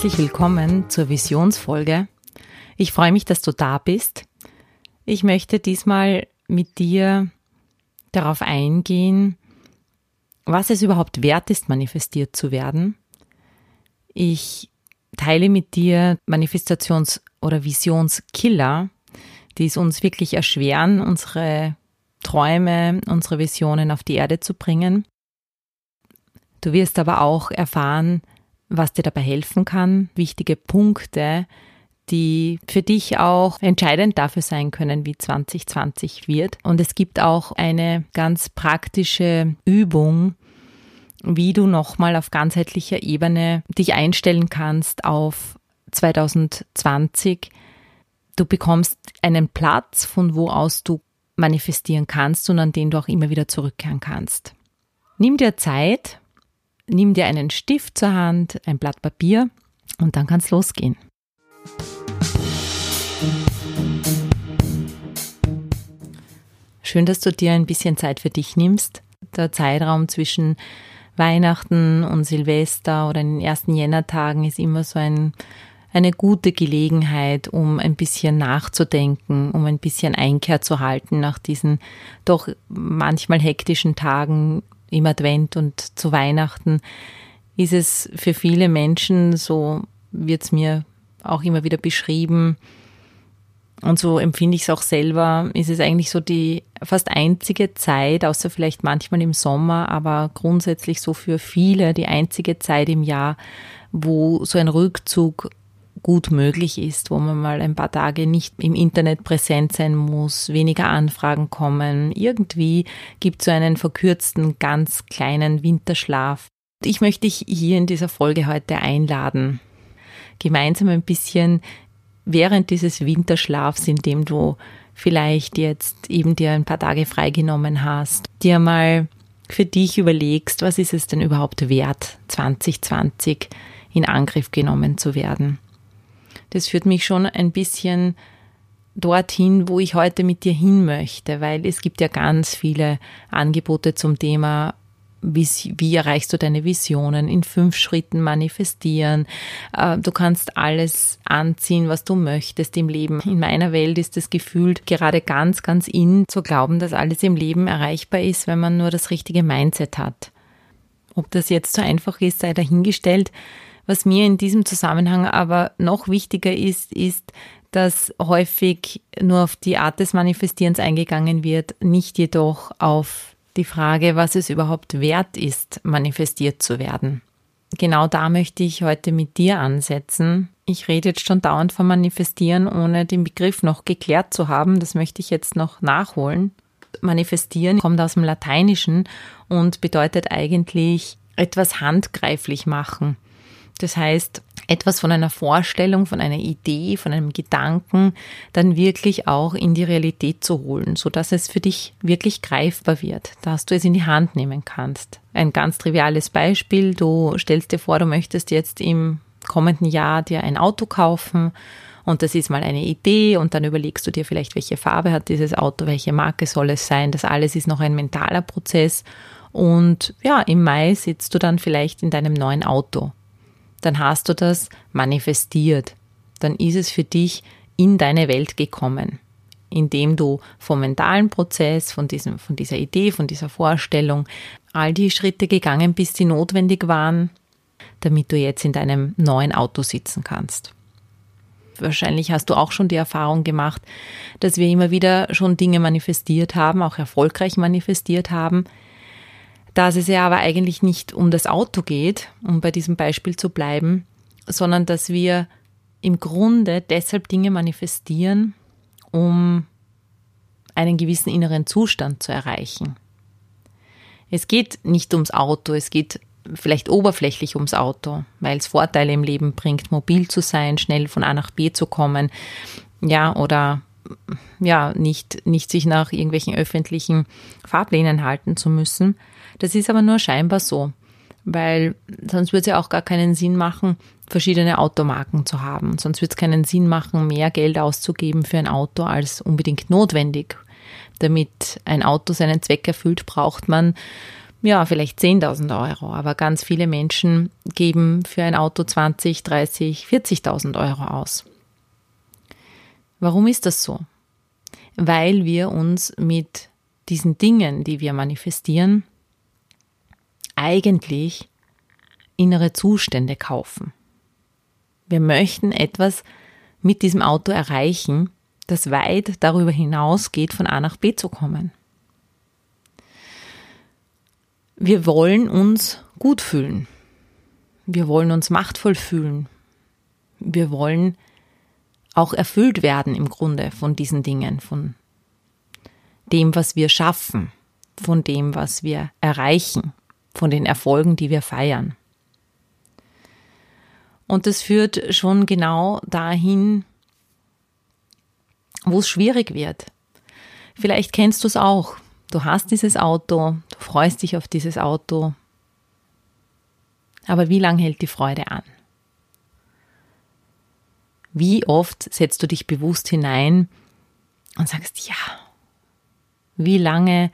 Herzlich willkommen zur Visionsfolge. Ich freue mich, dass du da bist. Ich möchte diesmal mit dir darauf eingehen, was es überhaupt wert ist, manifestiert zu werden. Ich teile mit dir Manifestations- oder Visionskiller, die es uns wirklich erschweren, unsere Träume, unsere Visionen auf die Erde zu bringen. Du wirst aber auch erfahren, was dir dabei helfen kann, wichtige Punkte, die für dich auch entscheidend dafür sein können, wie 2020 wird. Und es gibt auch eine ganz praktische Übung, wie du nochmal auf ganzheitlicher Ebene dich einstellen kannst auf 2020. Du bekommst einen Platz, von wo aus du manifestieren kannst und an den du auch immer wieder zurückkehren kannst. Nimm dir Zeit, nimm dir einen Stift zur Hand, ein Blatt Papier und dann kann es losgehen. Schön, dass du dir ein bisschen Zeit für dich nimmst. Der Zeitraum zwischen Weihnachten und Silvester oder den ersten Jännertagen ist immer so ein, eine gute Gelegenheit, um ein bisschen nachzudenken, um ein bisschen Einkehr zu halten nach diesen doch manchmal hektischen Tagen im Advent und zu Weihnachten ist es für viele Menschen, so wird es mir auch immer wieder beschrieben, und so empfinde ich es auch selber, ist es eigentlich so die fast einzige Zeit, außer vielleicht manchmal im Sommer, aber grundsätzlich so für viele die einzige Zeit im Jahr, wo so ein Rückzug gut möglich ist, wo man mal ein paar Tage nicht im Internet präsent sein muss, weniger Anfragen kommen. Irgendwie gibt es so einen verkürzten, ganz kleinen Winterschlaf. Ich möchte dich hier in dieser Folge heute einladen, gemeinsam ein bisschen während dieses Winterschlafs, in dem du vielleicht jetzt eben dir ein paar Tage freigenommen hast, dir mal für dich überlegst, was ist es denn überhaupt wert, 2020 in Angriff genommen zu werden das führt mich schon ein bisschen dorthin, wo ich heute mit dir hin möchte, weil es gibt ja ganz viele Angebote zum Thema wie, wie, erreichst du deine Visionen in fünf Schritten manifestieren. Äh, du kannst alles anziehen, was du möchtest im Leben. In meiner Welt ist es gefühlt gerade ganz, ganz in zu glauben, dass alles im Leben erreichbar ist, wenn man nur das richtige Mindset hat. Ob das jetzt so einfach ist, sei dahingestellt. Was mir in diesem Zusammenhang aber noch wichtiger ist, ist, dass häufig nur auf die Art des Manifestierens eingegangen wird, nicht jedoch auf die Frage, was es überhaupt wert ist, manifestiert zu werden. Genau da möchte ich heute mit dir ansetzen. Ich rede jetzt schon dauernd vom Manifestieren, ohne den Begriff noch geklärt zu haben. Das möchte ich jetzt noch nachholen. Manifestieren kommt aus dem Lateinischen und bedeutet eigentlich etwas handgreiflich machen. Das heißt, etwas von einer Vorstellung, von einer Idee, von einem Gedanken dann wirklich auch in die Realität zu holen, so dass es für dich wirklich greifbar wird, dass du es in die Hand nehmen kannst. Ein ganz triviales Beispiel, du stellst dir vor, du möchtest jetzt im kommenden Jahr dir ein Auto kaufen und das ist mal eine Idee und dann überlegst du dir vielleicht, welche Farbe hat dieses Auto, welche Marke soll es sein. Das alles ist noch ein mentaler Prozess und ja, im Mai sitzt du dann vielleicht in deinem neuen Auto dann hast du das manifestiert. Dann ist es für dich in deine Welt gekommen, indem du vom mentalen Prozess, von, diesem, von dieser Idee, von dieser Vorstellung, all die Schritte gegangen bist, die notwendig waren, damit du jetzt in deinem neuen Auto sitzen kannst. Wahrscheinlich hast du auch schon die Erfahrung gemacht, dass wir immer wieder schon Dinge manifestiert haben, auch erfolgreich manifestiert haben, dass es ja aber eigentlich nicht um das Auto geht, um bei diesem Beispiel zu bleiben, sondern dass wir im Grunde deshalb Dinge manifestieren, um einen gewissen inneren Zustand zu erreichen. Es geht nicht ums Auto, es geht vielleicht oberflächlich ums Auto, weil es Vorteile im Leben bringt, mobil zu sein, schnell von A nach B zu kommen, ja, oder ja, nicht, nicht sich nach irgendwelchen öffentlichen Fahrplänen halten zu müssen. Das ist aber nur scheinbar so, weil sonst würde es ja auch gar keinen Sinn machen, verschiedene Automarken zu haben. Sonst würde es keinen Sinn machen, mehr Geld auszugeben für ein Auto als unbedingt notwendig. Damit ein Auto seinen Zweck erfüllt, braucht man ja, vielleicht 10.000 Euro, aber ganz viele Menschen geben für ein Auto 20, 30, 40.000 Euro aus. Warum ist das so? Weil wir uns mit diesen Dingen, die wir manifestieren, eigentlich innere Zustände kaufen. Wir möchten etwas mit diesem Auto erreichen, das weit darüber hinausgeht, von A nach B zu kommen. Wir wollen uns gut fühlen. Wir wollen uns machtvoll fühlen. Wir wollen auch erfüllt werden im Grunde von diesen Dingen, von dem, was wir schaffen, von dem, was wir erreichen, von den Erfolgen, die wir feiern. Und das führt schon genau dahin, wo es schwierig wird. Vielleicht kennst du es auch. Du hast dieses Auto, du freust dich auf dieses Auto. Aber wie lange hält die Freude an? Wie oft setzt du dich bewusst hinein und sagst, ja, wie lange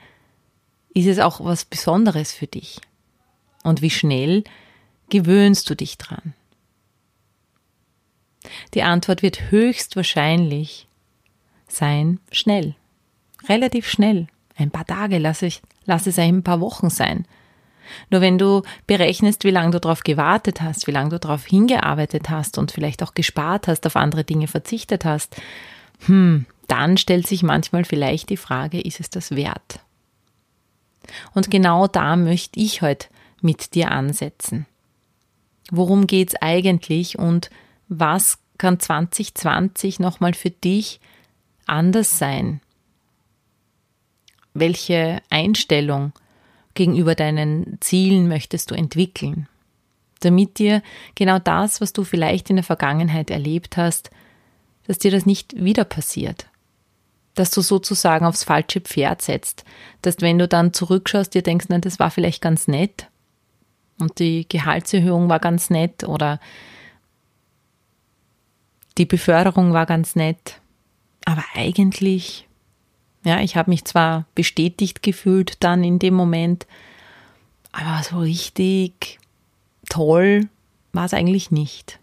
ist es auch was Besonderes für dich? Und wie schnell gewöhnst du dich dran? Die Antwort wird höchstwahrscheinlich sein schnell, relativ schnell. Ein paar Tage, lass, ich, lass es ein paar Wochen sein. Nur wenn du berechnest, wie lange du darauf gewartet hast, wie lange du darauf hingearbeitet hast und vielleicht auch gespart hast, auf andere Dinge verzichtet hast, hm, dann stellt sich manchmal vielleicht die Frage, ist es das wert? Und genau da möchte ich heute mit dir ansetzen. Worum geht's eigentlich und was kann 2020 nochmal für dich anders sein? Welche Einstellung gegenüber deinen Zielen möchtest du entwickeln? Damit dir genau das, was du vielleicht in der Vergangenheit erlebt hast, dass dir das nicht wieder passiert. Dass du sozusagen aufs falsche Pferd setzt. Dass wenn du dann zurückschaust, dir denkst, nein, das war vielleicht ganz nett. Und die Gehaltserhöhung war ganz nett oder die Beförderung war ganz nett. Aber eigentlich ja, ich habe mich zwar bestätigt gefühlt dann in dem Moment, aber so richtig toll war es eigentlich nicht.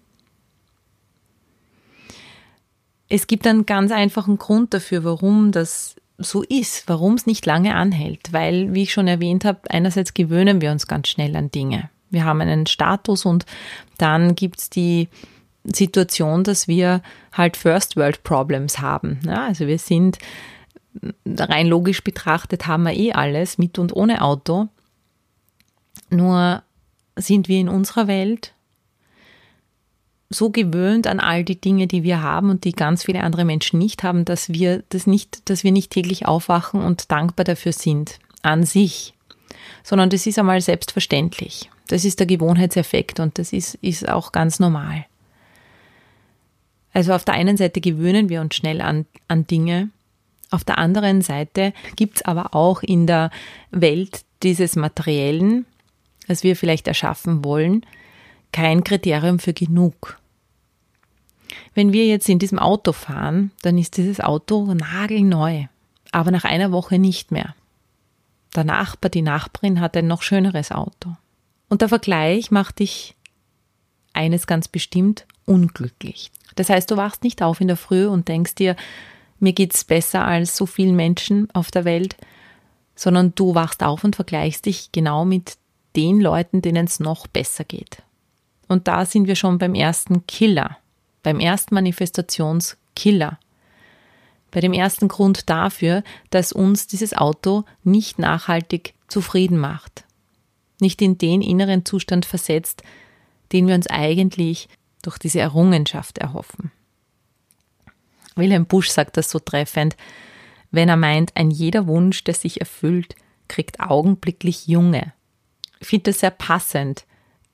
Es gibt einen ganz einfachen Grund dafür, warum das so ist, warum es nicht lange anhält, weil, wie ich schon erwähnt habe, einerseits gewöhnen wir uns ganz schnell an Dinge. Wir haben einen Status und dann gibt es die Situation, dass wir halt First World Problems haben. Ja, also wir sind rein logisch betrachtet haben wir eh alles mit und ohne Auto. Nur sind wir in unserer Welt so gewöhnt an all die Dinge, die wir haben und die ganz viele andere Menschen nicht haben, dass wir das nicht, dass wir nicht täglich aufwachen und dankbar dafür sind an sich, sondern das ist einmal selbstverständlich. Das ist der Gewohnheitseffekt und das ist, ist auch ganz normal. Also auf der einen Seite gewöhnen wir uns schnell an, an Dinge auf der anderen Seite gibt es aber auch in der Welt dieses Materiellen, das wir vielleicht erschaffen wollen, kein Kriterium für genug. Wenn wir jetzt in diesem Auto fahren, dann ist dieses Auto nagelneu, aber nach einer Woche nicht mehr. Der Nachbar, die Nachbarin hat ein noch schöneres Auto. Und der Vergleich macht dich eines ganz bestimmt unglücklich. Das heißt, du wachst nicht auf in der Früh und denkst dir, mir geht's besser als so vielen Menschen auf der Welt, sondern du wachst auf und vergleichst dich genau mit den Leuten, denen es noch besser geht. Und da sind wir schon beim ersten Killer, beim ersten Manifestationskiller, bei dem ersten Grund dafür, dass uns dieses Auto nicht nachhaltig zufrieden macht, nicht in den inneren Zustand versetzt, den wir uns eigentlich durch diese Errungenschaft erhoffen. Wilhelm Busch sagt das so treffend, wenn er meint, ein jeder Wunsch, der sich erfüllt, kriegt augenblicklich Junge. Ich finde das sehr passend,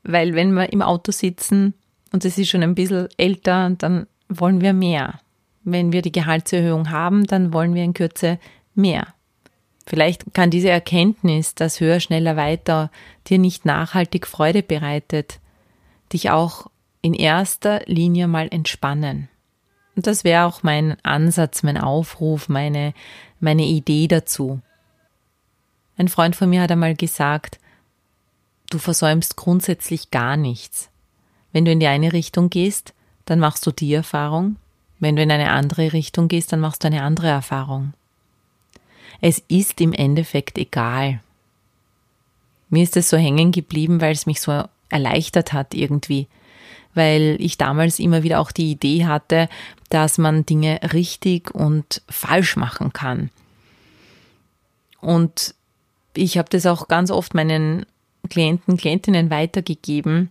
weil wenn wir im Auto sitzen und es ist schon ein bisschen älter, dann wollen wir mehr. Wenn wir die Gehaltserhöhung haben, dann wollen wir in Kürze mehr. Vielleicht kann diese Erkenntnis, dass höher, schneller, weiter dir nicht nachhaltig Freude bereitet, dich auch in erster Linie mal entspannen. Und das wäre auch mein Ansatz, mein Aufruf, meine, meine Idee dazu. Ein Freund von mir hat einmal gesagt, du versäumst grundsätzlich gar nichts. Wenn du in die eine Richtung gehst, dann machst du die Erfahrung. Wenn du in eine andere Richtung gehst, dann machst du eine andere Erfahrung. Es ist im Endeffekt egal. Mir ist es so hängen geblieben, weil es mich so erleichtert hat irgendwie, weil ich damals immer wieder auch die Idee hatte, dass man Dinge richtig und falsch machen kann. Und ich habe das auch ganz oft meinen Klienten, Klientinnen weitergegeben,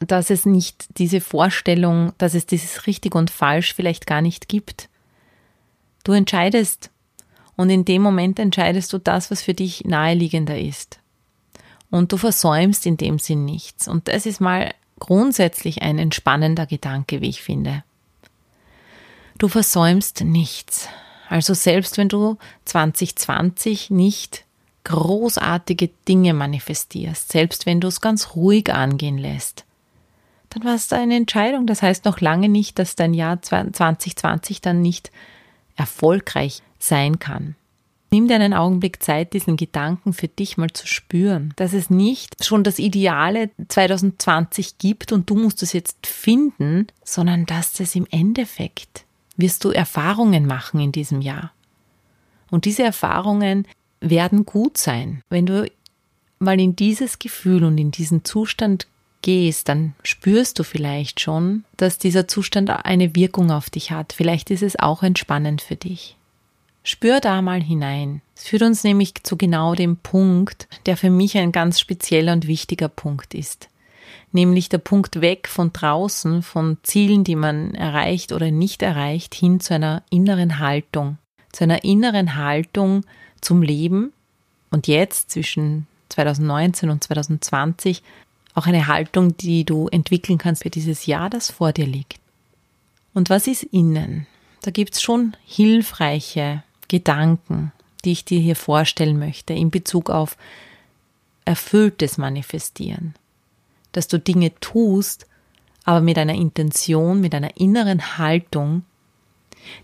dass es nicht diese Vorstellung, dass es dieses richtig und falsch vielleicht gar nicht gibt. Du entscheidest und in dem Moment entscheidest du das, was für dich naheliegender ist. Und du versäumst in dem Sinn nichts. Und das ist mal grundsätzlich ein entspannender Gedanke, wie ich finde. Du versäumst nichts. Also selbst wenn du 2020 nicht großartige Dinge manifestierst, selbst wenn du es ganz ruhig angehen lässt, dann war es eine Entscheidung. Das heißt noch lange nicht, dass dein Jahr 2020 dann nicht erfolgreich sein kann. Nimm dir einen Augenblick Zeit, diesen Gedanken für dich mal zu spüren, dass es nicht schon das Ideale 2020 gibt und du musst es jetzt finden, sondern dass es im Endeffekt wirst du Erfahrungen machen in diesem Jahr. Und diese Erfahrungen werden gut sein. Wenn du mal in dieses Gefühl und in diesen Zustand gehst, dann spürst du vielleicht schon, dass dieser Zustand eine Wirkung auf dich hat. Vielleicht ist es auch entspannend für dich. Spür da mal hinein. Es führt uns nämlich zu genau dem Punkt, der für mich ein ganz spezieller und wichtiger Punkt ist. Nämlich der Punkt weg von draußen, von Zielen, die man erreicht oder nicht erreicht, hin zu einer inneren Haltung. Zu einer inneren Haltung zum Leben und jetzt zwischen 2019 und 2020 auch eine Haltung, die du entwickeln kannst für dieses Jahr, das vor dir liegt. Und was ist innen? Da gibt's schon hilfreiche Gedanken, die ich dir hier vorstellen möchte in Bezug auf erfülltes Manifestieren. Dass du Dinge tust, aber mit einer Intention, mit einer inneren Haltung,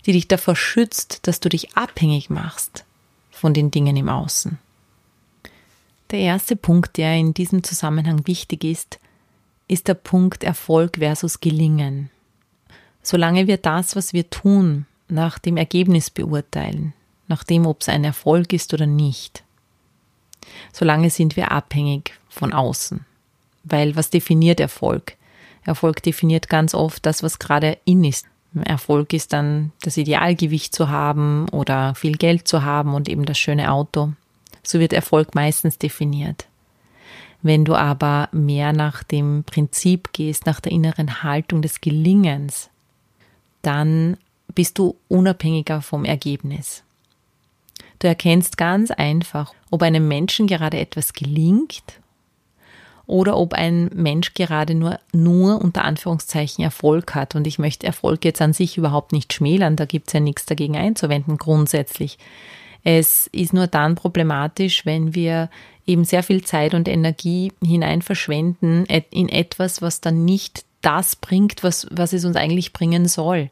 die dich davor schützt, dass du dich abhängig machst von den Dingen im Außen. Der erste Punkt, der in diesem Zusammenhang wichtig ist, ist der Punkt Erfolg versus Gelingen. Solange wir das, was wir tun, nach dem Ergebnis beurteilen, nach dem, ob es ein Erfolg ist oder nicht, solange sind wir abhängig von außen. Weil was definiert Erfolg? Erfolg definiert ganz oft das, was gerade in ist. Erfolg ist dann das Idealgewicht zu haben oder viel Geld zu haben und eben das schöne Auto. So wird Erfolg meistens definiert. Wenn du aber mehr nach dem Prinzip gehst, nach der inneren Haltung des Gelingens, dann bist du unabhängiger vom Ergebnis. Du erkennst ganz einfach, ob einem Menschen gerade etwas gelingt oder ob ein Mensch gerade nur, nur unter Anführungszeichen Erfolg hat. Und ich möchte Erfolg jetzt an sich überhaupt nicht schmälern, da gibt es ja nichts dagegen einzuwenden grundsätzlich. Es ist nur dann problematisch, wenn wir eben sehr viel Zeit und Energie hinein verschwenden in etwas, was dann nicht das bringt, was, was es uns eigentlich bringen soll.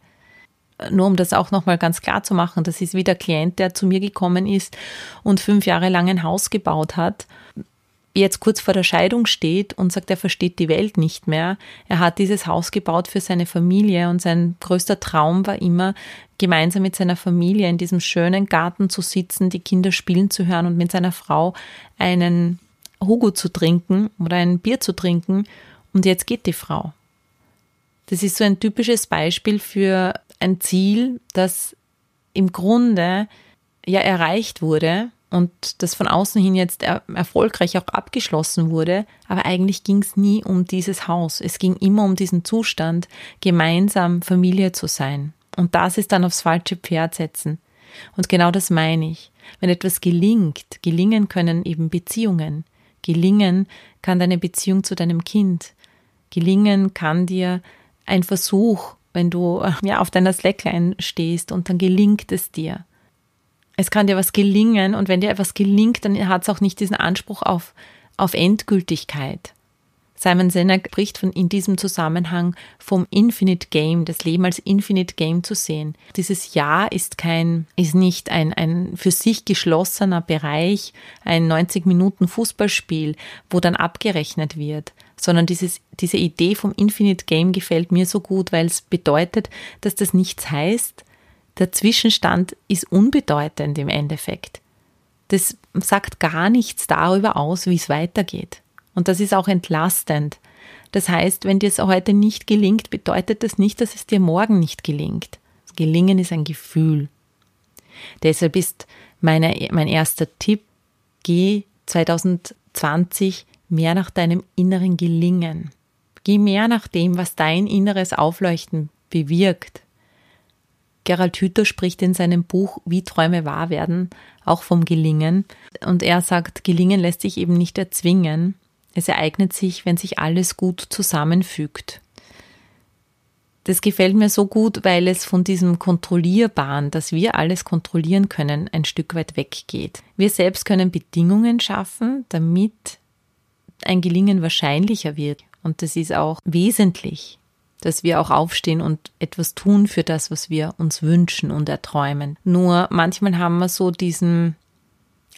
Nur um das auch nochmal ganz klar zu machen, das ist wie der Klient, der zu mir gekommen ist und fünf Jahre lang ein Haus gebaut hat jetzt kurz vor der Scheidung steht und sagt, er versteht die Welt nicht mehr. Er hat dieses Haus gebaut für seine Familie und sein größter Traum war immer, gemeinsam mit seiner Familie in diesem schönen Garten zu sitzen, die Kinder spielen zu hören und mit seiner Frau einen Hugo zu trinken oder ein Bier zu trinken. Und jetzt geht die Frau. Das ist so ein typisches Beispiel für ein Ziel, das im Grunde ja erreicht wurde, und das von außen hin jetzt er erfolgreich auch abgeschlossen wurde, aber eigentlich ging es nie um dieses Haus. Es ging immer um diesen Zustand, gemeinsam Familie zu sein. Und das ist dann aufs falsche Pferd setzen. Und genau das meine ich. Wenn etwas gelingt, gelingen können eben Beziehungen. Gelingen kann deine Beziehung zu deinem Kind. Gelingen kann dir ein Versuch, wenn du ja auf deiner Slackline stehst und dann gelingt es dir. Es kann dir was gelingen und wenn dir etwas gelingt, dann hat es auch nicht diesen Anspruch auf, auf Endgültigkeit. Simon Sinek spricht von in diesem Zusammenhang vom Infinite Game, das Leben als Infinite Game zu sehen. Dieses Jahr ist kein, ist nicht ein, ein für sich geschlossener Bereich, ein 90 Minuten Fußballspiel, wo dann abgerechnet wird, sondern dieses, diese Idee vom Infinite Game gefällt mir so gut, weil es bedeutet, dass das nichts heißt. Der Zwischenstand ist unbedeutend im Endeffekt. Das sagt gar nichts darüber aus, wie es weitergeht. Und das ist auch entlastend. Das heißt, wenn dir es heute nicht gelingt, bedeutet das nicht, dass es dir morgen nicht gelingt. Gelingen ist ein Gefühl. Deshalb ist meine, mein erster Tipp, geh 2020 mehr nach deinem inneren Gelingen. Geh mehr nach dem, was dein inneres Aufleuchten bewirkt. Gerald Hüther spricht in seinem Buch Wie Träume wahr werden auch vom Gelingen. Und er sagt, Gelingen lässt sich eben nicht erzwingen. Es ereignet sich, wenn sich alles gut zusammenfügt. Das gefällt mir so gut, weil es von diesem Kontrollierbaren, dass wir alles kontrollieren können, ein Stück weit weggeht. Wir selbst können Bedingungen schaffen, damit ein Gelingen wahrscheinlicher wird. Und das ist auch wesentlich, dass wir auch aufstehen und etwas tun für das, was wir uns wünschen und erträumen. Nur manchmal haben wir so diesen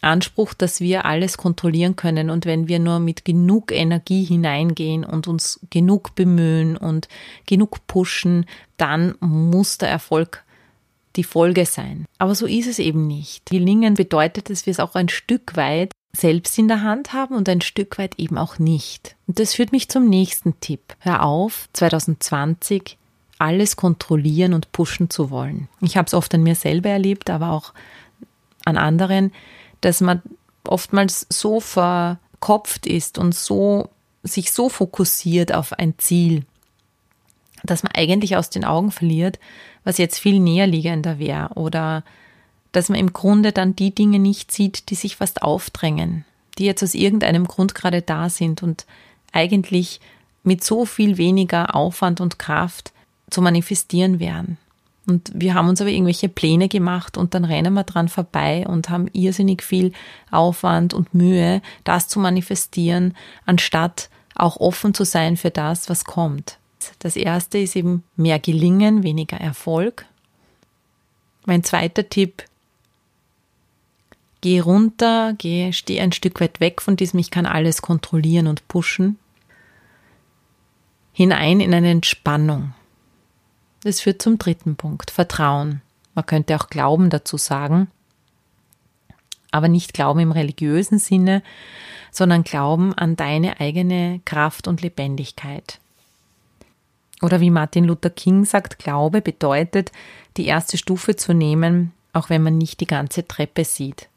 Anspruch, dass wir alles kontrollieren können und wenn wir nur mit genug Energie hineingehen und uns genug bemühen und genug pushen, dann muss der Erfolg die Folge sein. Aber so ist es eben nicht. Gelingen bedeutet, dass wir es auch ein Stück weit selbst in der Hand haben und ein Stück weit eben auch nicht. Und das führt mich zum nächsten Tipp. Hör auf, 2020 alles kontrollieren und pushen zu wollen. Ich habe es oft an mir selber erlebt, aber auch an anderen dass man oftmals so verkopft ist und so sich so fokussiert auf ein Ziel, dass man eigentlich aus den Augen verliert, was jetzt viel näher liegender wäre oder dass man im Grunde dann die Dinge nicht sieht, die sich fast aufdrängen, die jetzt aus irgendeinem Grund gerade da sind und eigentlich mit so viel weniger Aufwand und Kraft zu manifestieren wären. Und wir haben uns aber irgendwelche Pläne gemacht und dann rennen wir dran vorbei und haben irrsinnig viel Aufwand und Mühe, das zu manifestieren, anstatt auch offen zu sein für das, was kommt. Das erste ist eben mehr Gelingen, weniger Erfolg. Mein zweiter Tipp, geh runter, geh, steh ein Stück weit weg von diesem, ich kann alles kontrollieren und pushen, hinein in eine Entspannung. Das führt zum dritten Punkt, Vertrauen. Man könnte auch Glauben dazu sagen, aber nicht Glauben im religiösen Sinne, sondern Glauben an deine eigene Kraft und Lebendigkeit. Oder wie Martin Luther King sagt, Glaube bedeutet, die erste Stufe zu nehmen, auch wenn man nicht die ganze Treppe sieht.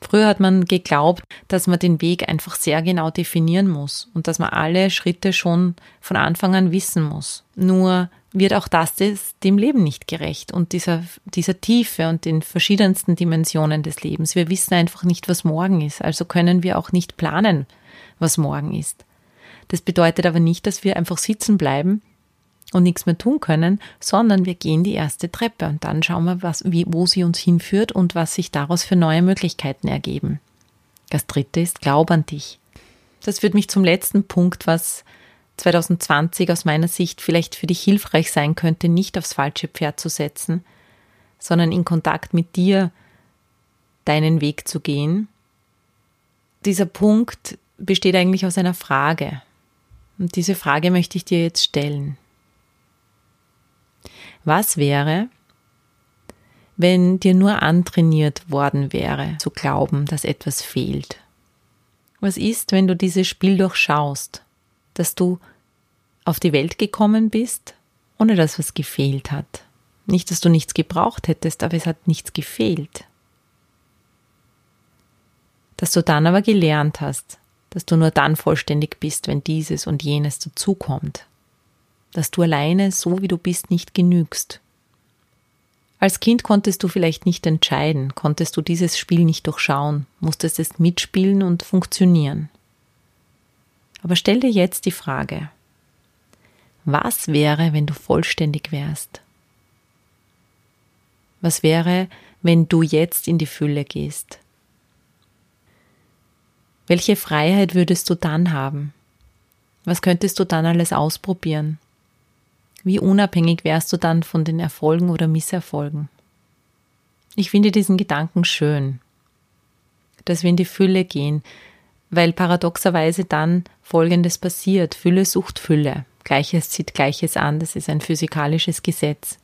Früher hat man geglaubt, dass man den Weg einfach sehr genau definieren muss und dass man alle Schritte schon von Anfang an wissen muss. Nur wird auch das dem Leben nicht gerecht und dieser, dieser Tiefe und den verschiedensten Dimensionen des Lebens. Wir wissen einfach nicht, was morgen ist, also können wir auch nicht planen, was morgen ist. Das bedeutet aber nicht, dass wir einfach sitzen bleiben und nichts mehr tun können, sondern wir gehen die erste Treppe und dann schauen wir, was, wie, wo sie uns hinführt und was sich daraus für neue Möglichkeiten ergeben. Das dritte ist Glaub an dich. Das führt mich zum letzten Punkt, was 2020 aus meiner Sicht vielleicht für dich hilfreich sein könnte, nicht aufs falsche Pferd zu setzen, sondern in Kontakt mit dir deinen Weg zu gehen. Dieser Punkt besteht eigentlich aus einer Frage. Und diese Frage möchte ich dir jetzt stellen. Was wäre, wenn dir nur antrainiert worden wäre, zu glauben, dass etwas fehlt? Was ist, wenn du dieses Spiel durchschaust, dass du auf die Welt gekommen bist, ohne dass was gefehlt hat? Nicht, dass du nichts gebraucht hättest, aber es hat nichts gefehlt. Dass du dann aber gelernt hast, dass du nur dann vollständig bist, wenn dieses und jenes dazukommt dass du alleine so wie du bist nicht genügst. Als Kind konntest du vielleicht nicht entscheiden, konntest du dieses Spiel nicht durchschauen, musstest es mitspielen und funktionieren. Aber stell dir jetzt die Frage, was wäre, wenn du vollständig wärst? Was wäre, wenn du jetzt in die Fülle gehst? Welche Freiheit würdest du dann haben? Was könntest du dann alles ausprobieren? Wie unabhängig wärst du dann von den Erfolgen oder Misserfolgen? Ich finde diesen Gedanken schön, dass wir in die Fülle gehen, weil paradoxerweise dann Folgendes passiert. Fülle sucht Fülle. Gleiches zieht Gleiches an. Das ist ein physikalisches Gesetz.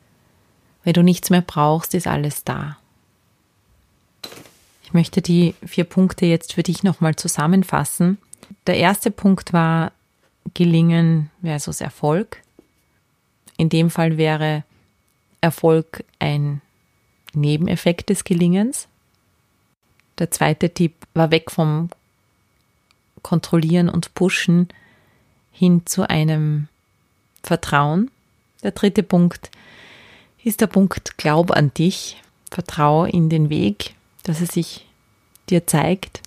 Wenn du nichts mehr brauchst, ist alles da. Ich möchte die vier Punkte jetzt für dich nochmal zusammenfassen. Der erste Punkt war Gelingen versus Erfolg. In dem Fall wäre Erfolg ein Nebeneffekt des Gelingens. Der zweite Tipp war weg vom Kontrollieren und Pushen hin zu einem Vertrauen. Der dritte Punkt ist der Punkt Glaub an dich. Vertraue in den Weg, dass er sich dir zeigt,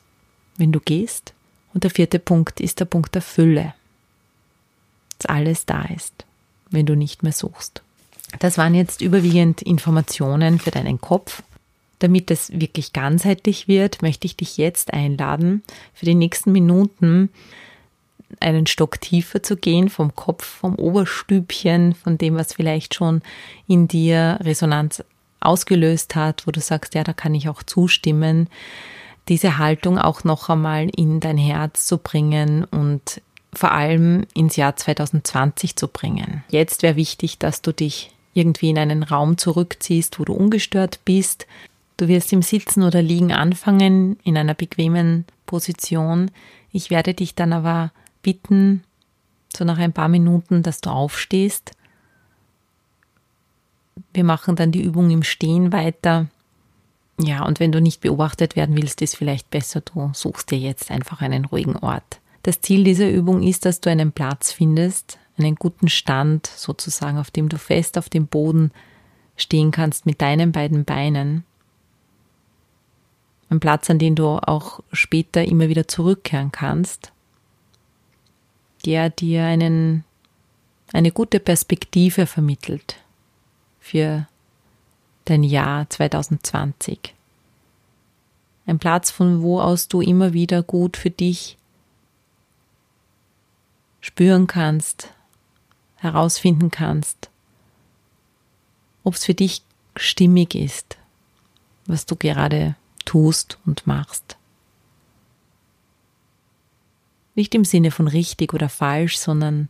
wenn du gehst. Und der vierte Punkt ist der Punkt der Fülle. Dass alles da ist wenn du nicht mehr suchst. Das waren jetzt überwiegend Informationen für deinen Kopf. Damit es wirklich ganzheitlich wird, möchte ich dich jetzt einladen, für die nächsten Minuten einen Stock tiefer zu gehen, vom Kopf, vom Oberstübchen, von dem, was vielleicht schon in dir Resonanz ausgelöst hat, wo du sagst, ja, da kann ich auch zustimmen, diese Haltung auch noch einmal in dein Herz zu bringen und vor allem ins Jahr 2020 zu bringen. Jetzt wäre wichtig, dass du dich irgendwie in einen Raum zurückziehst, wo du ungestört bist. Du wirst im Sitzen oder Liegen anfangen, in einer bequemen Position. Ich werde dich dann aber bitten, so nach ein paar Minuten, dass du aufstehst. Wir machen dann die Übung im Stehen weiter. Ja, und wenn du nicht beobachtet werden willst, ist vielleicht besser, du suchst dir jetzt einfach einen ruhigen Ort. Das Ziel dieser Übung ist, dass du einen Platz findest, einen guten Stand sozusagen, auf dem du fest auf dem Boden stehen kannst mit deinen beiden Beinen. Ein Platz, an den du auch später immer wieder zurückkehren kannst, der dir einen, eine gute Perspektive vermittelt für dein Jahr 2020. Ein Platz, von wo aus du immer wieder gut für dich spüren kannst, herausfinden kannst, ob es für dich stimmig ist, was du gerade tust und machst. Nicht im Sinne von richtig oder falsch, sondern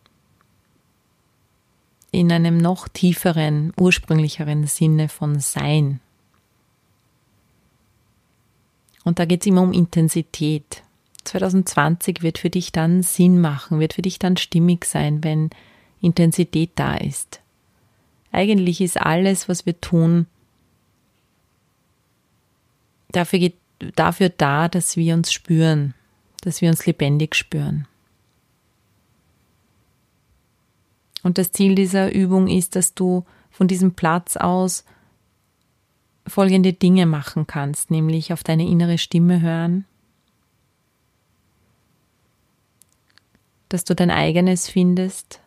in einem noch tieferen, ursprünglicheren Sinne von Sein. Und da geht es immer um Intensität. 2020 wird für dich dann Sinn machen, wird für dich dann stimmig sein, wenn Intensität da ist. Eigentlich ist alles, was wir tun, dafür, dafür da, dass wir uns spüren, dass wir uns lebendig spüren. Und das Ziel dieser Übung ist, dass du von diesem Platz aus folgende Dinge machen kannst, nämlich auf deine innere Stimme hören, dass du dein eigenes findest,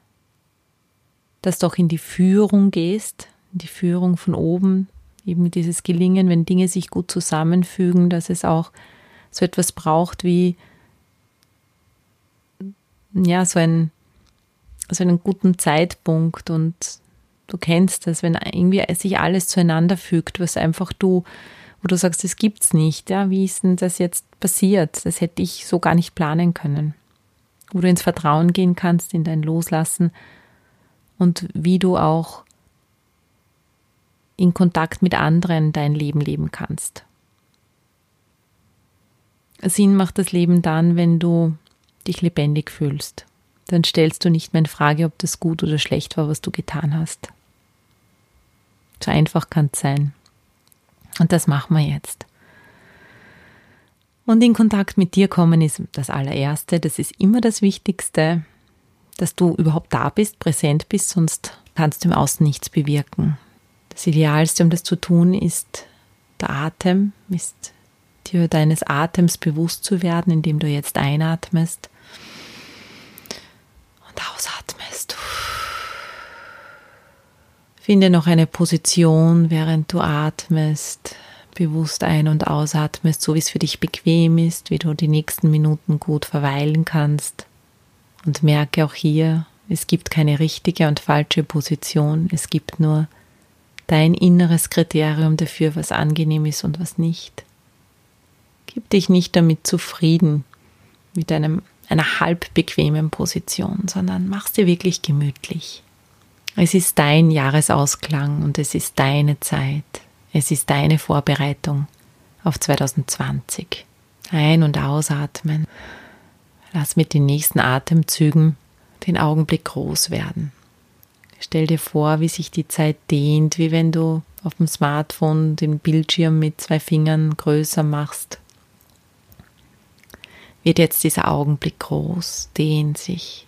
dass du auch in die Führung gehst, in die Führung von oben, eben dieses Gelingen, wenn Dinge sich gut zusammenfügen, dass es auch so etwas braucht wie ja, so, ein, so einen guten Zeitpunkt und du kennst das, wenn irgendwie sich alles zueinander fügt, was einfach du, wo du sagst, das gibt's nicht, ja, wie ist denn das jetzt passiert? Das hätte ich so gar nicht planen können wo du ins Vertrauen gehen kannst, in dein Loslassen und wie du auch in Kontakt mit anderen dein Leben leben kannst. Sinn macht das Leben dann, wenn du dich lebendig fühlst. Dann stellst du nicht mehr in Frage, ob das gut oder schlecht war, was du getan hast. So einfach kann es sein. Und das machen wir jetzt. Und in Kontakt mit dir kommen ist das allererste, das ist immer das Wichtigste, dass du überhaupt da bist, präsent bist, sonst kannst du im Außen nichts bewirken. Das Idealste, um das zu tun, ist der Atem, ist dir deines Atems bewusst zu werden, indem du jetzt einatmest und ausatmest. Finde noch eine Position, während du atmest, bewusst ein- und ausatmest, so wie es für dich bequem ist, wie du die nächsten Minuten gut verweilen kannst. Und merke auch hier, es gibt keine richtige und falsche Position, es gibt nur dein inneres Kriterium dafür, was angenehm ist und was nicht. Gib dich nicht damit zufrieden mit einem, einer halb bequemen Position, sondern mach sie wirklich gemütlich. Es ist dein Jahresausklang und es ist deine Zeit. Es ist deine Vorbereitung auf 2020. Ein- und ausatmen. Lass mit den nächsten Atemzügen den Augenblick groß werden. Stell dir vor, wie sich die Zeit dehnt, wie wenn du auf dem Smartphone den Bildschirm mit zwei Fingern größer machst. Wird jetzt dieser Augenblick groß, dehnt sich.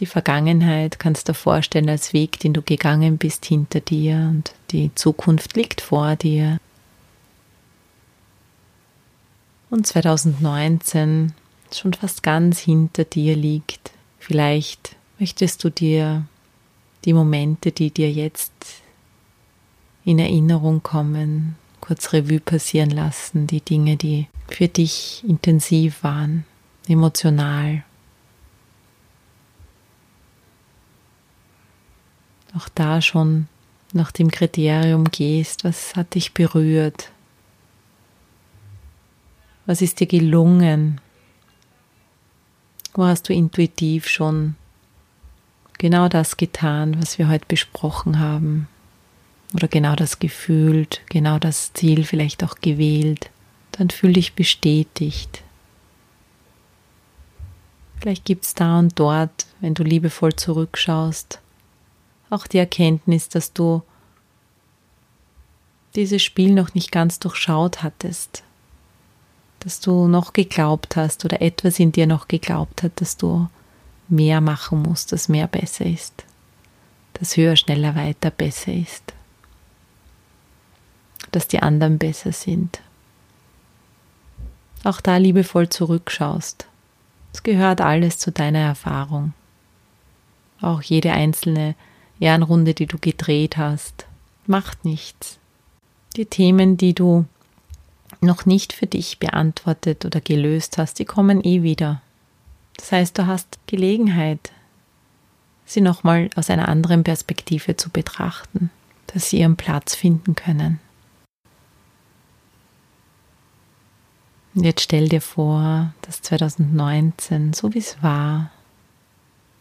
Die Vergangenheit kannst du dir vorstellen als Weg, den du gegangen bist hinter dir und die Zukunft liegt vor dir. Und 2019 schon fast ganz hinter dir liegt. Vielleicht möchtest du dir die Momente, die dir jetzt in Erinnerung kommen, kurz Revue passieren lassen, die Dinge, die für dich intensiv waren, emotional. Auch da schon nach dem Kriterium gehst, was hat dich berührt? Was ist dir gelungen? Wo hast du intuitiv schon genau das getan, was wir heute besprochen haben? Oder genau das gefühlt, genau das Ziel vielleicht auch gewählt? Dann fühl dich bestätigt. Vielleicht gibt es da und dort, wenn du liebevoll zurückschaust, auch die Erkenntnis, dass du dieses Spiel noch nicht ganz durchschaut hattest, dass du noch geglaubt hast oder etwas in dir noch geglaubt hat, dass du mehr machen musst, dass mehr besser ist, dass höher, schneller, weiter besser ist, dass die anderen besser sind. Auch da liebevoll zurückschaust. Es gehört alles zu deiner Erfahrung. Auch jede einzelne Ehrenrunde, die du gedreht hast, macht nichts. Die Themen, die du noch nicht für dich beantwortet oder gelöst hast, die kommen eh wieder. Das heißt, du hast Gelegenheit, sie nochmal aus einer anderen Perspektive zu betrachten, dass sie ihren Platz finden können. Und jetzt stell dir vor, dass 2019, so wie es war,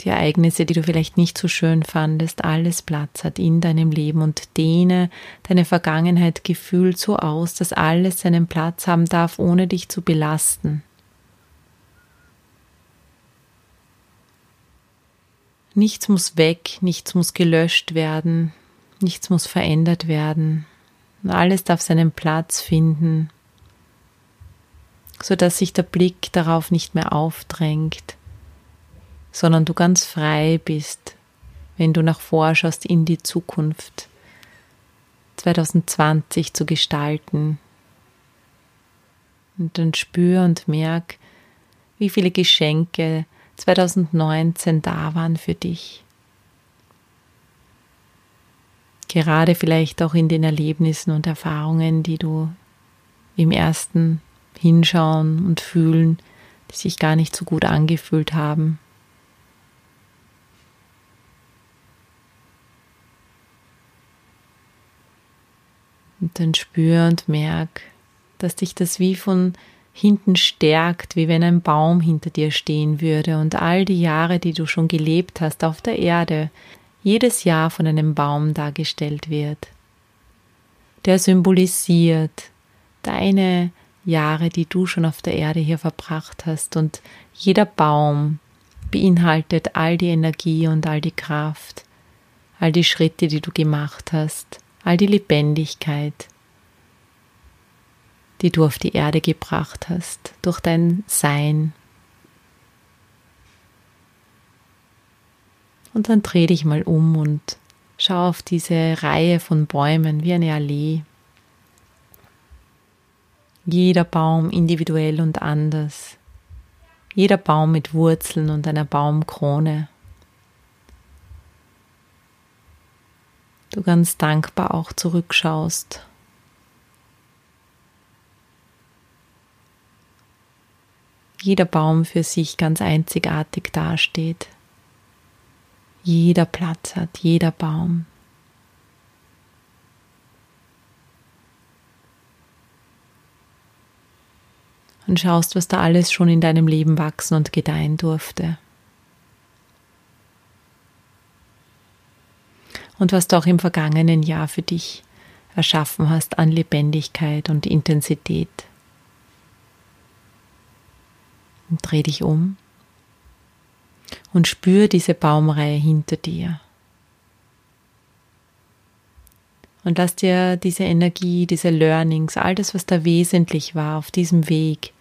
die Ereignisse, die du vielleicht nicht so schön fandest, alles Platz hat in deinem Leben und dehne deine Vergangenheit gefühlt so aus, dass alles seinen Platz haben darf, ohne dich zu belasten. Nichts muss weg, nichts muss gelöscht werden, nichts muss verändert werden. Alles darf seinen Platz finden, sodass sich der Blick darauf nicht mehr aufdrängt, sondern du ganz frei bist, wenn du nach vorschaust in die Zukunft 2020 zu gestalten. Und dann spür und merk, wie viele Geschenke 2019 da waren für dich. Gerade vielleicht auch in den Erlebnissen und Erfahrungen, die du im ersten Hinschauen und Fühlen, die sich gar nicht so gut angefühlt haben. Und dann spür und merk, dass dich das wie von hinten stärkt, wie wenn ein Baum hinter dir stehen würde und all die Jahre, die du schon gelebt hast auf der Erde, jedes Jahr von einem Baum dargestellt wird. Der symbolisiert deine Jahre, die du schon auf der Erde hier verbracht hast und jeder Baum beinhaltet all die Energie und all die Kraft, all die Schritte, die du gemacht hast, all die Lebendigkeit, die du auf die Erde gebracht hast, durch dein Sein. Und dann dreh dich mal um und Schau auf diese Reihe von Bäumen wie eine Allee. Jeder Baum individuell und anders. Jeder Baum mit Wurzeln und einer Baumkrone. Du ganz dankbar auch zurückschaust. Jeder Baum für sich ganz einzigartig dasteht jeder Platz hat, jeder Baum. Und schaust, was da alles schon in deinem Leben wachsen und gedeihen durfte. Und was du auch im vergangenen Jahr für dich erschaffen hast an Lebendigkeit und Intensität. Und dreh dich um und spür diese Baumreihe hinter dir. Und lass dir diese Energie, diese Learnings, all das, was da wesentlich war auf diesem Weg,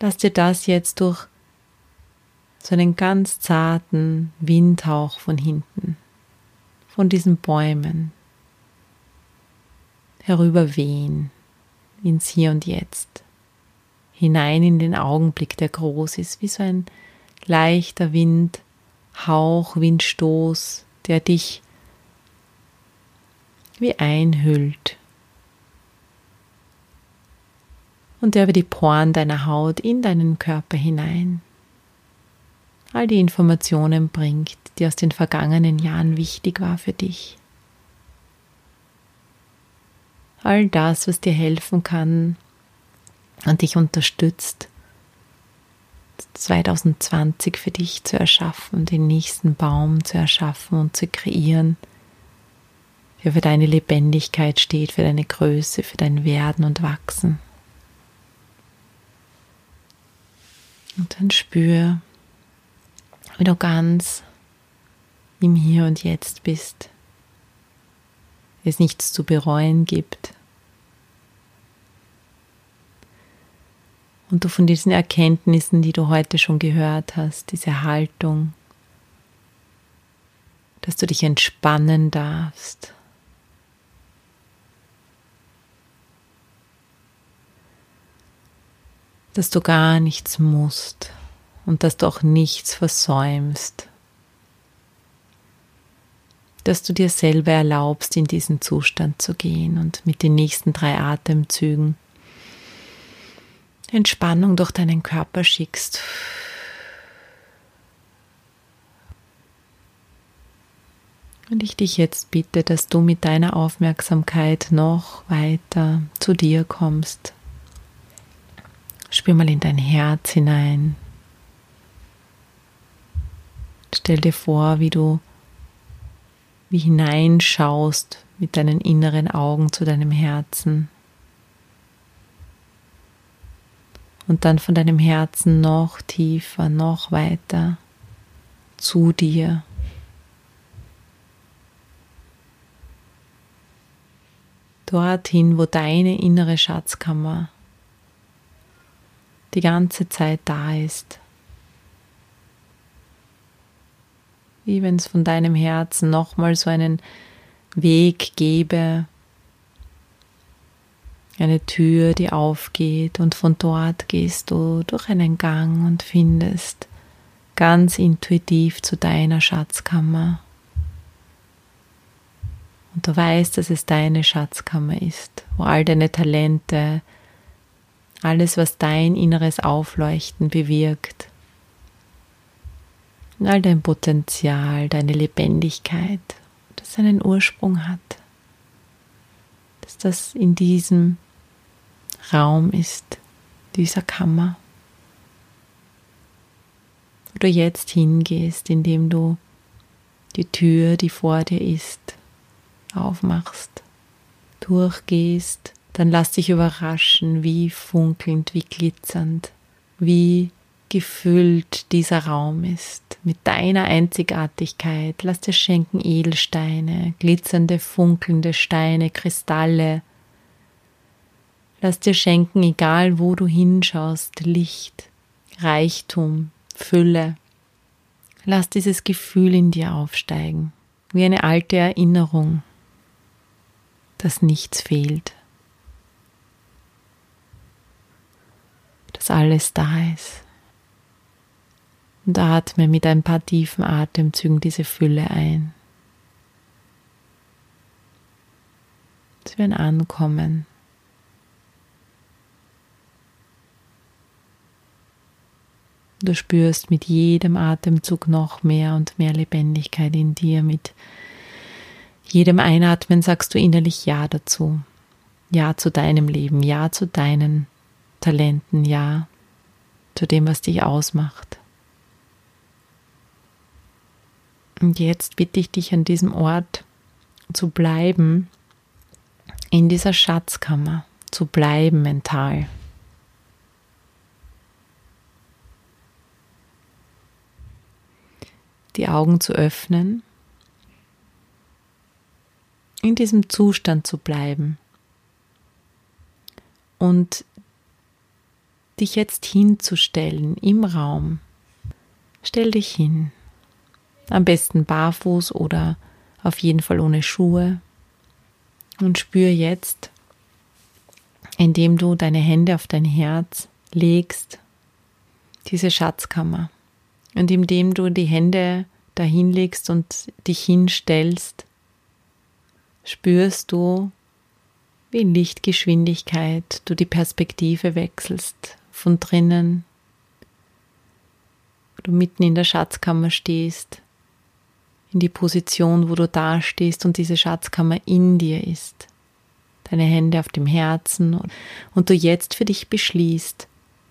lass dir das jetzt durch so einen ganz zarten Windhauch von hinten, von diesen Bäumen herüberwehen ins Hier und Jetzt, hinein in den Augenblick, der groß ist, wie so ein leichter Wind, Hauch, Windstoß, der dich wie einhüllt und der über die Poren deiner Haut in deinen Körper hinein all die Informationen bringt, die aus den vergangenen Jahren wichtig war für dich. All das, was dir helfen kann und dich unterstützt, 2020 für dich zu erschaffen, den nächsten Baum zu erschaffen und zu kreieren, der für deine Lebendigkeit steht, für deine Größe, für dein Werden und Wachsen. Und dann spür, wie du ganz im Hier und Jetzt bist, es nichts zu bereuen gibt, und du von diesen Erkenntnissen, die du heute schon gehört hast, diese Haltung, dass du dich entspannen darfst. Dass du gar nichts musst und dass du auch nichts versäumst. Dass du dir selber erlaubst, in diesen Zustand zu gehen und mit den nächsten drei Atemzügen Entspannung durch deinen Körper schickst. Und ich dich jetzt bitte, dass du mit deiner Aufmerksamkeit noch weiter zu dir kommst. Spür mal in dein Herz hinein. Stell dir vor, wie du wie hineinschaust mit deinen inneren Augen zu deinem Herzen. und dann von deinem Herzen noch tiefer, noch weiter zu dir. Dorthin, wo deine innere Schatzkammer die ganze Zeit da ist. Wie wenn es von deinem Herzen nochmal so einen Weg gäbe, eine Tür, die aufgeht und von dort gehst du durch einen Gang und findest ganz intuitiv zu deiner Schatzkammer. Und du weißt, dass es deine Schatzkammer ist, wo all deine Talente, alles, was dein inneres Aufleuchten bewirkt, all dein Potenzial, deine Lebendigkeit, das seinen Ursprung hat, dass das in diesem Raum ist, dieser Kammer, wo du jetzt hingehst, indem du die Tür, die vor dir ist, aufmachst, durchgehst, dann lass dich überraschen, wie funkelnd, wie glitzernd, wie gefüllt dieser Raum ist mit deiner Einzigartigkeit. Lass dir schenken Edelsteine, glitzernde, funkelnde Steine, Kristalle, Lass dir schenken, egal wo du hinschaust, Licht, Reichtum, Fülle. Lass dieses Gefühl in dir aufsteigen. wie eine alte Erinnerung, dass nichts fehlt, dass alles da ist. Und atme mit ein paar tiefen Atemzügen diese Fülle ein. Sie werden ankommen. Du spürst mit jedem Atemzug noch mehr und mehr Lebendigkeit in dir. Mit jedem Einatmen sagst du innerlich Ja dazu. Ja zu deinem Leben, Ja zu deinen Talenten, Ja zu dem, was dich ausmacht. Und jetzt bitte ich dich an diesem Ort zu bleiben, in dieser Schatzkammer zu bleiben mental. Die Augen zu öffnen, in diesem Zustand zu bleiben und dich jetzt hinzustellen im Raum. Stell dich hin. Am besten barfuß oder auf jeden Fall ohne Schuhe. Und spür jetzt, indem du deine Hände auf dein Herz legst, diese Schatzkammer. Und indem du die Hände dahin legst und dich hinstellst, spürst du, wie in Lichtgeschwindigkeit du die Perspektive wechselst von drinnen, wo du mitten in der Schatzkammer stehst, in die Position, wo du da stehst und diese Schatzkammer in dir ist. Deine Hände auf dem Herzen und du jetzt für dich beschließt,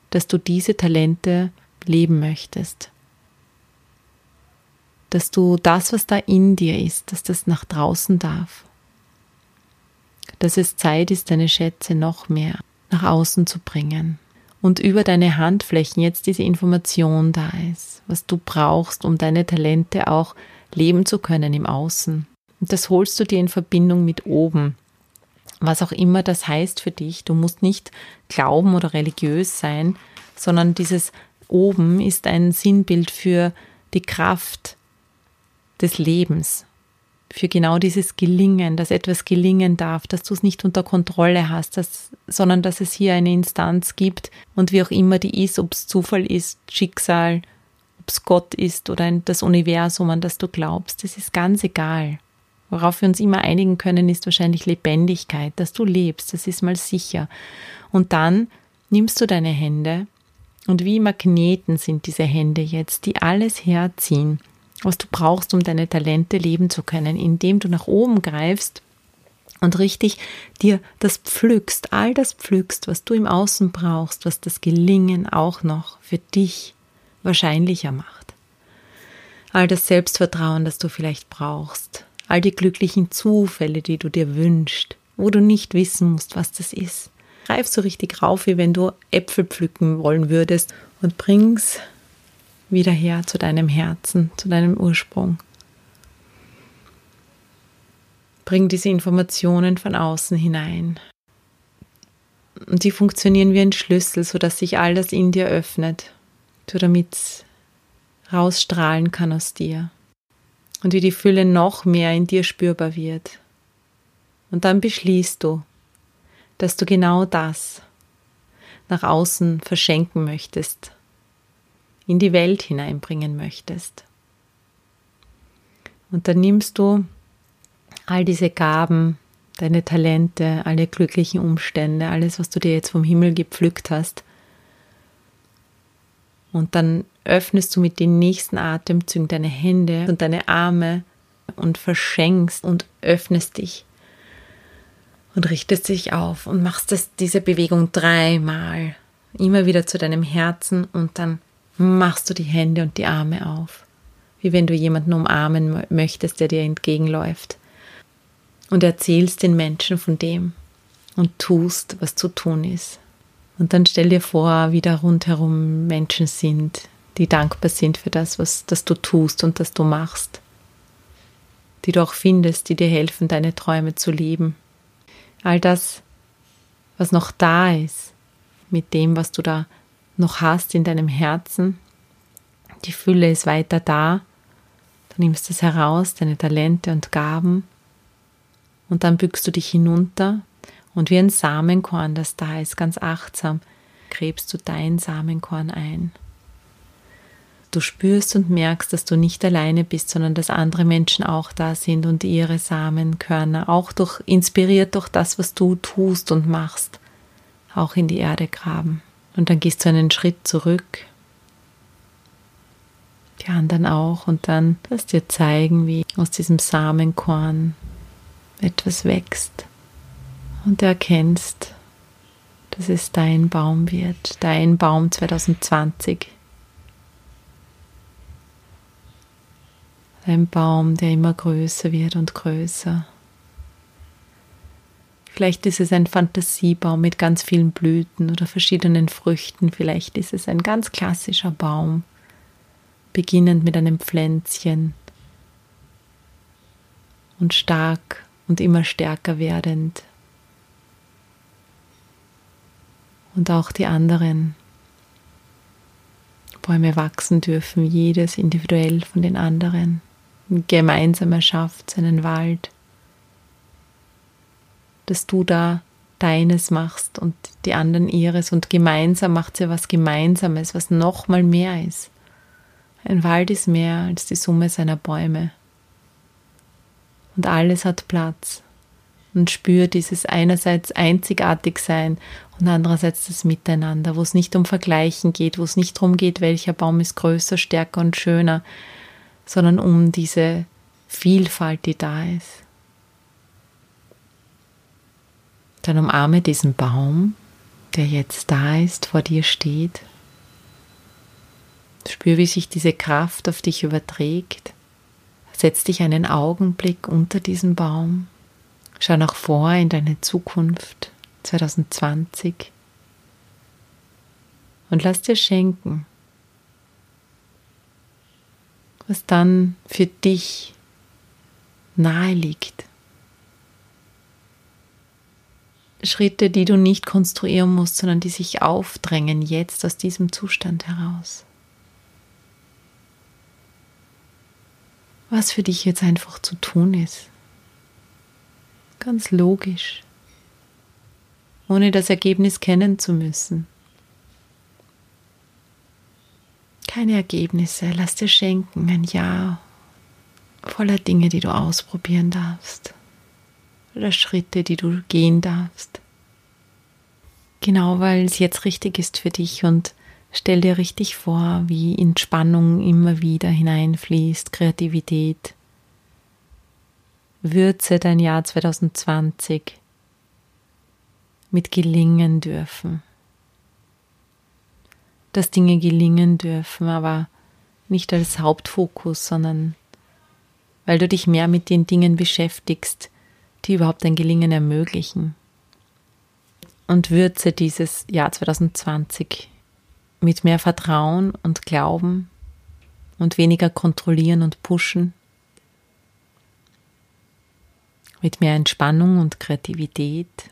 dass du diese Talente leben möchtest. Dass du das, was da in dir ist, dass das nach draußen darf. Dass es Zeit ist, deine Schätze noch mehr nach außen zu bringen und über deine Handflächen jetzt diese Information da ist, was du brauchst, um deine Talente auch leben zu können im Außen. Und das holst du dir in Verbindung mit oben. Was auch immer das heißt für dich. Du musst nicht glauben oder religiös sein, sondern dieses oben ist ein Sinnbild für die Kraft des Lebens, für genau dieses Gelingen, dass etwas gelingen darf, dass du es nicht unter Kontrolle hast, dass, sondern dass es hier eine Instanz gibt und wie auch immer die ist, ob es Zufall ist, Schicksal, ob es Gott ist oder das Universum, an das du glaubst, das ist ganz egal. Worauf wir uns immer einigen können, ist wahrscheinlich Lebendigkeit, dass du lebst, das ist mal sicher. Und dann nimmst du deine Hände und wie Magneten sind diese Hände jetzt, die alles herziehen, was du brauchst, um deine Talente leben zu können, indem du nach oben greifst und richtig dir das pflückst, all das pflückst, was du im Außen brauchst, was das Gelingen auch noch für dich wahrscheinlicher macht. All das Selbstvertrauen, das du vielleicht brauchst, all die glücklichen Zufälle, die du dir wünschst, wo du nicht wissen musst, was das ist. Greif so richtig rauf, wie wenn du Äpfel pflücken wollen würdest und bring's wieder her zu deinem Herzen, zu deinem Ursprung. Bring diese Informationen von außen hinein. Und die funktionieren wie ein Schlüssel, sodass sich all das in dir öffnet so damit rausstrahlen kann aus dir und wie die Fülle noch mehr in dir spürbar wird. Und dann beschließt du, dass du genau das nach außen verschenken möchtest, in die Welt hineinbringen möchtest. Und dann nimmst du all diese Gaben, deine Talente, alle glücklichen Umstände, alles, was du dir jetzt vom Himmel gepflückt hast, und dann öffnest du mit den nächsten Atemzügen deine Hände und deine Arme und verschenkst und öffnest dich und richtest dich auf und machst das, diese Bewegung dreimal. Immer wieder zu deinem Herzen und dann machst du die Hände und die Arme auf. Wie wenn du jemanden umarmen möchtest, der dir entgegenläuft. Und erzählst den Menschen von dem und tust, was zu tun ist. Und dann stell dir vor, wie da rundherum Menschen sind, die dankbar sind für das, was das du tust und das du machst, die du auch findest, die dir helfen, deine Träume zu leben. All das, was noch da ist, mit dem, was du da noch hast in deinem Herzen, die Fülle ist weiter da, Du nimmst es heraus, deine Talente und Gaben, und dann bückst du dich hinunter und wie ein Samenkorn, das da ist, ganz achtsam, gräbst du dein Samenkorn ein. Du spürst und merkst, dass du nicht alleine bist, sondern dass andere Menschen auch da sind und ihre Samenkörner, auch durch, inspiriert durch das, was du tust und machst, auch in die Erde graben. Und dann gehst du einen Schritt zurück, die anderen auch, und dann lass dir zeigen, wie aus diesem Samenkorn etwas wächst und du erkennst, dass es dein Baum wird, dein Baum 2020. Ein Baum, der immer größer wird und größer. Vielleicht ist es ein Fantasiebaum mit ganz vielen Blüten oder verschiedenen Früchten. Vielleicht ist es ein ganz klassischer Baum, beginnend mit einem Pflänzchen und stark und immer stärker werdend. Und auch die anderen Bäume wachsen dürfen, jedes individuell von den anderen. Gemeinsam erschafft seinen Wald, dass du da deines machst und die anderen ihres und gemeinsam macht sie was Gemeinsames, was noch mal mehr ist. Ein Wald ist mehr als die Summe seiner Bäume und alles hat Platz. Und spür dieses einerseits einzigartig sein und andererseits das Miteinander, wo es nicht um Vergleichen geht, wo es nicht darum geht, welcher Baum ist größer, stärker und schöner, sondern um diese Vielfalt, die da ist. Dann umarme diesen Baum, der jetzt da ist, vor dir steht. Spür, wie sich diese Kraft auf dich überträgt. Setz dich einen Augenblick unter diesem Baum. Schau nach vor in deine Zukunft 2020 und lass dir schenken, was dann für dich nahe liegt. Schritte, die du nicht konstruieren musst, sondern die sich aufdrängen jetzt aus diesem Zustand heraus. was für dich jetzt einfach zu tun ist. Ganz logisch, ohne das Ergebnis kennen zu müssen. Keine Ergebnisse, lass dir schenken ein Jahr voller Dinge, die du ausprobieren darfst oder Schritte, die du gehen darfst. Genau weil es jetzt richtig ist für dich und Stell dir richtig vor, wie Entspannung immer wieder hineinfließt, Kreativität. Würze dein Jahr 2020 mit gelingen dürfen. Dass Dinge gelingen dürfen, aber nicht als Hauptfokus, sondern weil du dich mehr mit den Dingen beschäftigst, die überhaupt ein Gelingen ermöglichen. Und würze dieses Jahr 2020 mit mehr Vertrauen und Glauben und weniger kontrollieren und pushen, mit mehr Entspannung und Kreativität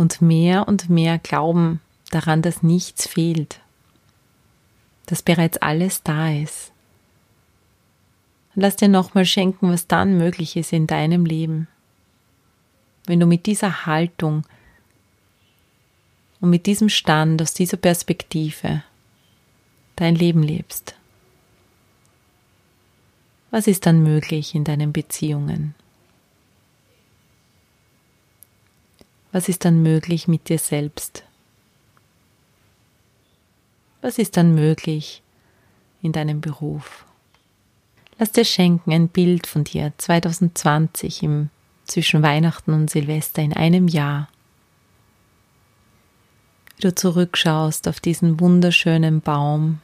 und mehr und mehr Glauben daran, dass nichts fehlt, dass bereits alles da ist. Lass dir nochmal schenken, was dann möglich ist in deinem Leben. Wenn du mit dieser Haltung und mit diesem Stand, aus dieser Perspektive dein Leben lebst. Was ist dann möglich in deinen Beziehungen? Was ist dann möglich mit dir selbst? Was ist dann möglich in deinem Beruf? Lass dir schenken ein Bild von dir 2020 im zwischen Weihnachten und Silvester in einem Jahr wie du zurückschaust auf diesen wunderschönen Baum.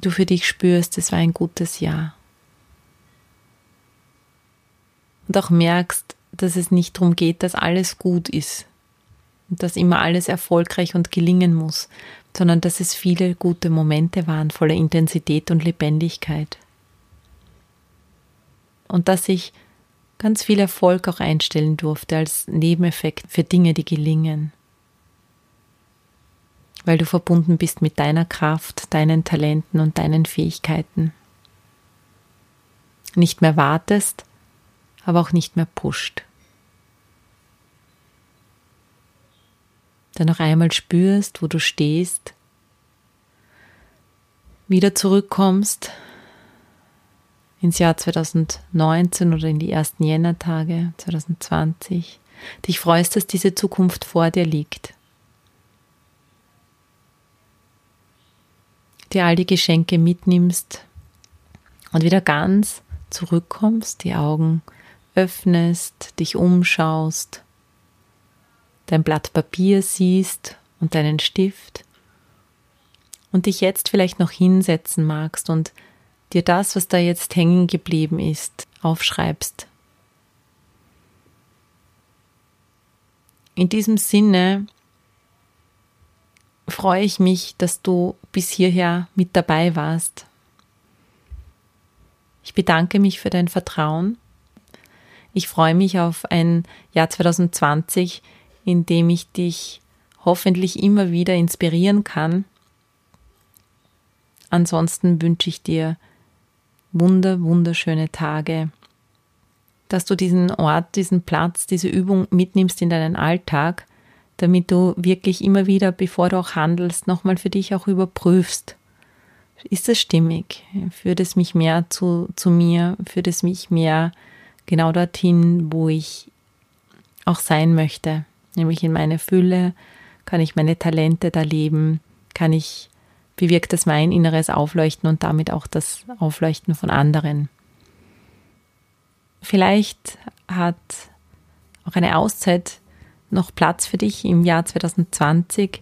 Du für dich spürst, es war ein gutes Jahr. Und auch merkst, dass es nicht darum geht, dass alles gut ist und dass immer alles erfolgreich und gelingen muss, sondern dass es viele gute Momente waren, voller Intensität und Lebendigkeit. Und dass ich ganz viel Erfolg auch einstellen durfte als Nebeneffekt für Dinge, die gelingen weil du verbunden bist mit deiner Kraft, deinen Talenten und deinen Fähigkeiten. Nicht mehr wartest, aber auch nicht mehr pusht. Dann noch einmal spürst, wo du stehst, wieder zurückkommst ins Jahr 2019 oder in die ersten Jännertage 2020, dich freust, dass diese Zukunft vor dir liegt. Dir all die Geschenke mitnimmst und wieder ganz zurückkommst, die Augen öffnest, dich umschaust, dein Blatt Papier siehst und deinen Stift und dich jetzt vielleicht noch hinsetzen magst und dir das, was da jetzt hängen geblieben ist, aufschreibst. In diesem Sinne freue ich mich, dass du bis hierher mit dabei warst. Ich bedanke mich für dein Vertrauen. Ich freue mich auf ein Jahr 2020, in dem ich dich hoffentlich immer wieder inspirieren kann. Ansonsten wünsche ich dir wunder, wunderschöne Tage, dass du diesen Ort, diesen Platz, diese Übung mitnimmst in deinen Alltag, damit du wirklich immer wieder, bevor du auch handelst, nochmal für dich auch überprüfst. Ist es stimmig? Führt es mich mehr zu, zu mir? Führt es mich mehr genau dorthin, wo ich auch sein möchte? Nämlich in meine Fülle? Kann ich meine Talente da leben? Kann ich bewirkt das mein inneres Aufleuchten und damit auch das Aufleuchten von anderen. Vielleicht hat auch eine Auszeit noch Platz für dich im Jahr 2020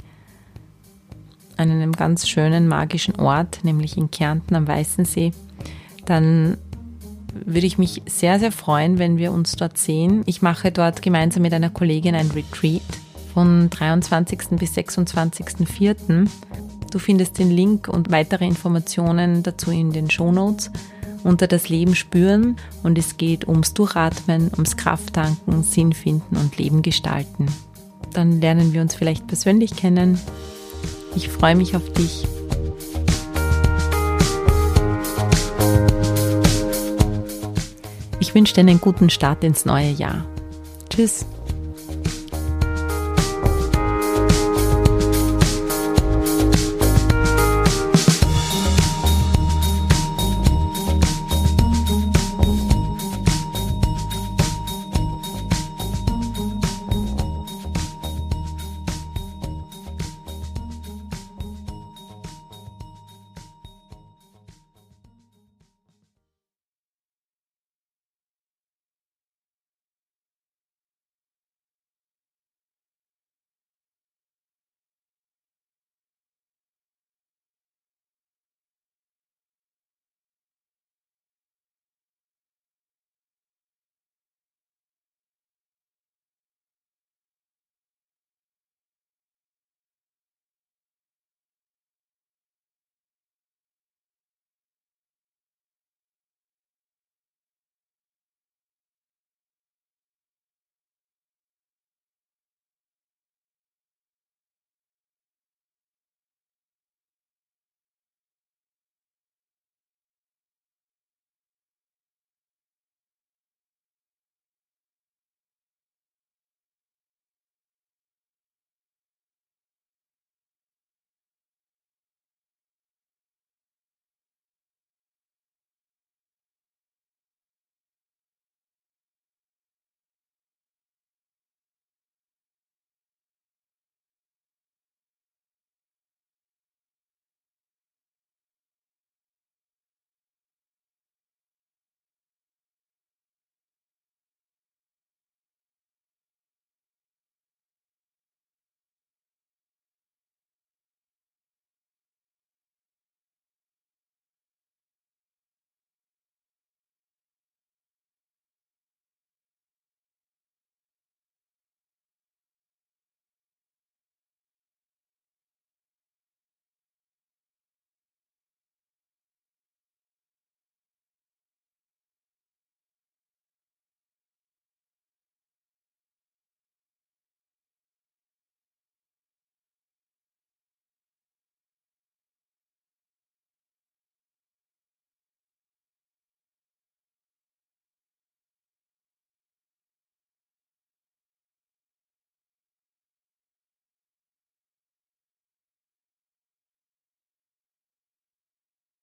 an einem ganz schönen magischen Ort, nämlich in Kärnten am Weißen See, dann würde ich mich sehr, sehr freuen, wenn wir uns dort sehen. Ich mache dort gemeinsam mit einer Kollegin ein Retreat von 23. bis 26.04. Du findest den Link und weitere Informationen dazu in den Shownotes unter das Leben spüren und es geht ums Durchatmen, ums Krafttanken, Sinn finden und Leben gestalten. Dann lernen wir uns vielleicht persönlich kennen. Ich freue mich auf dich. Ich wünsche dir einen guten Start ins neue Jahr. Tschüss.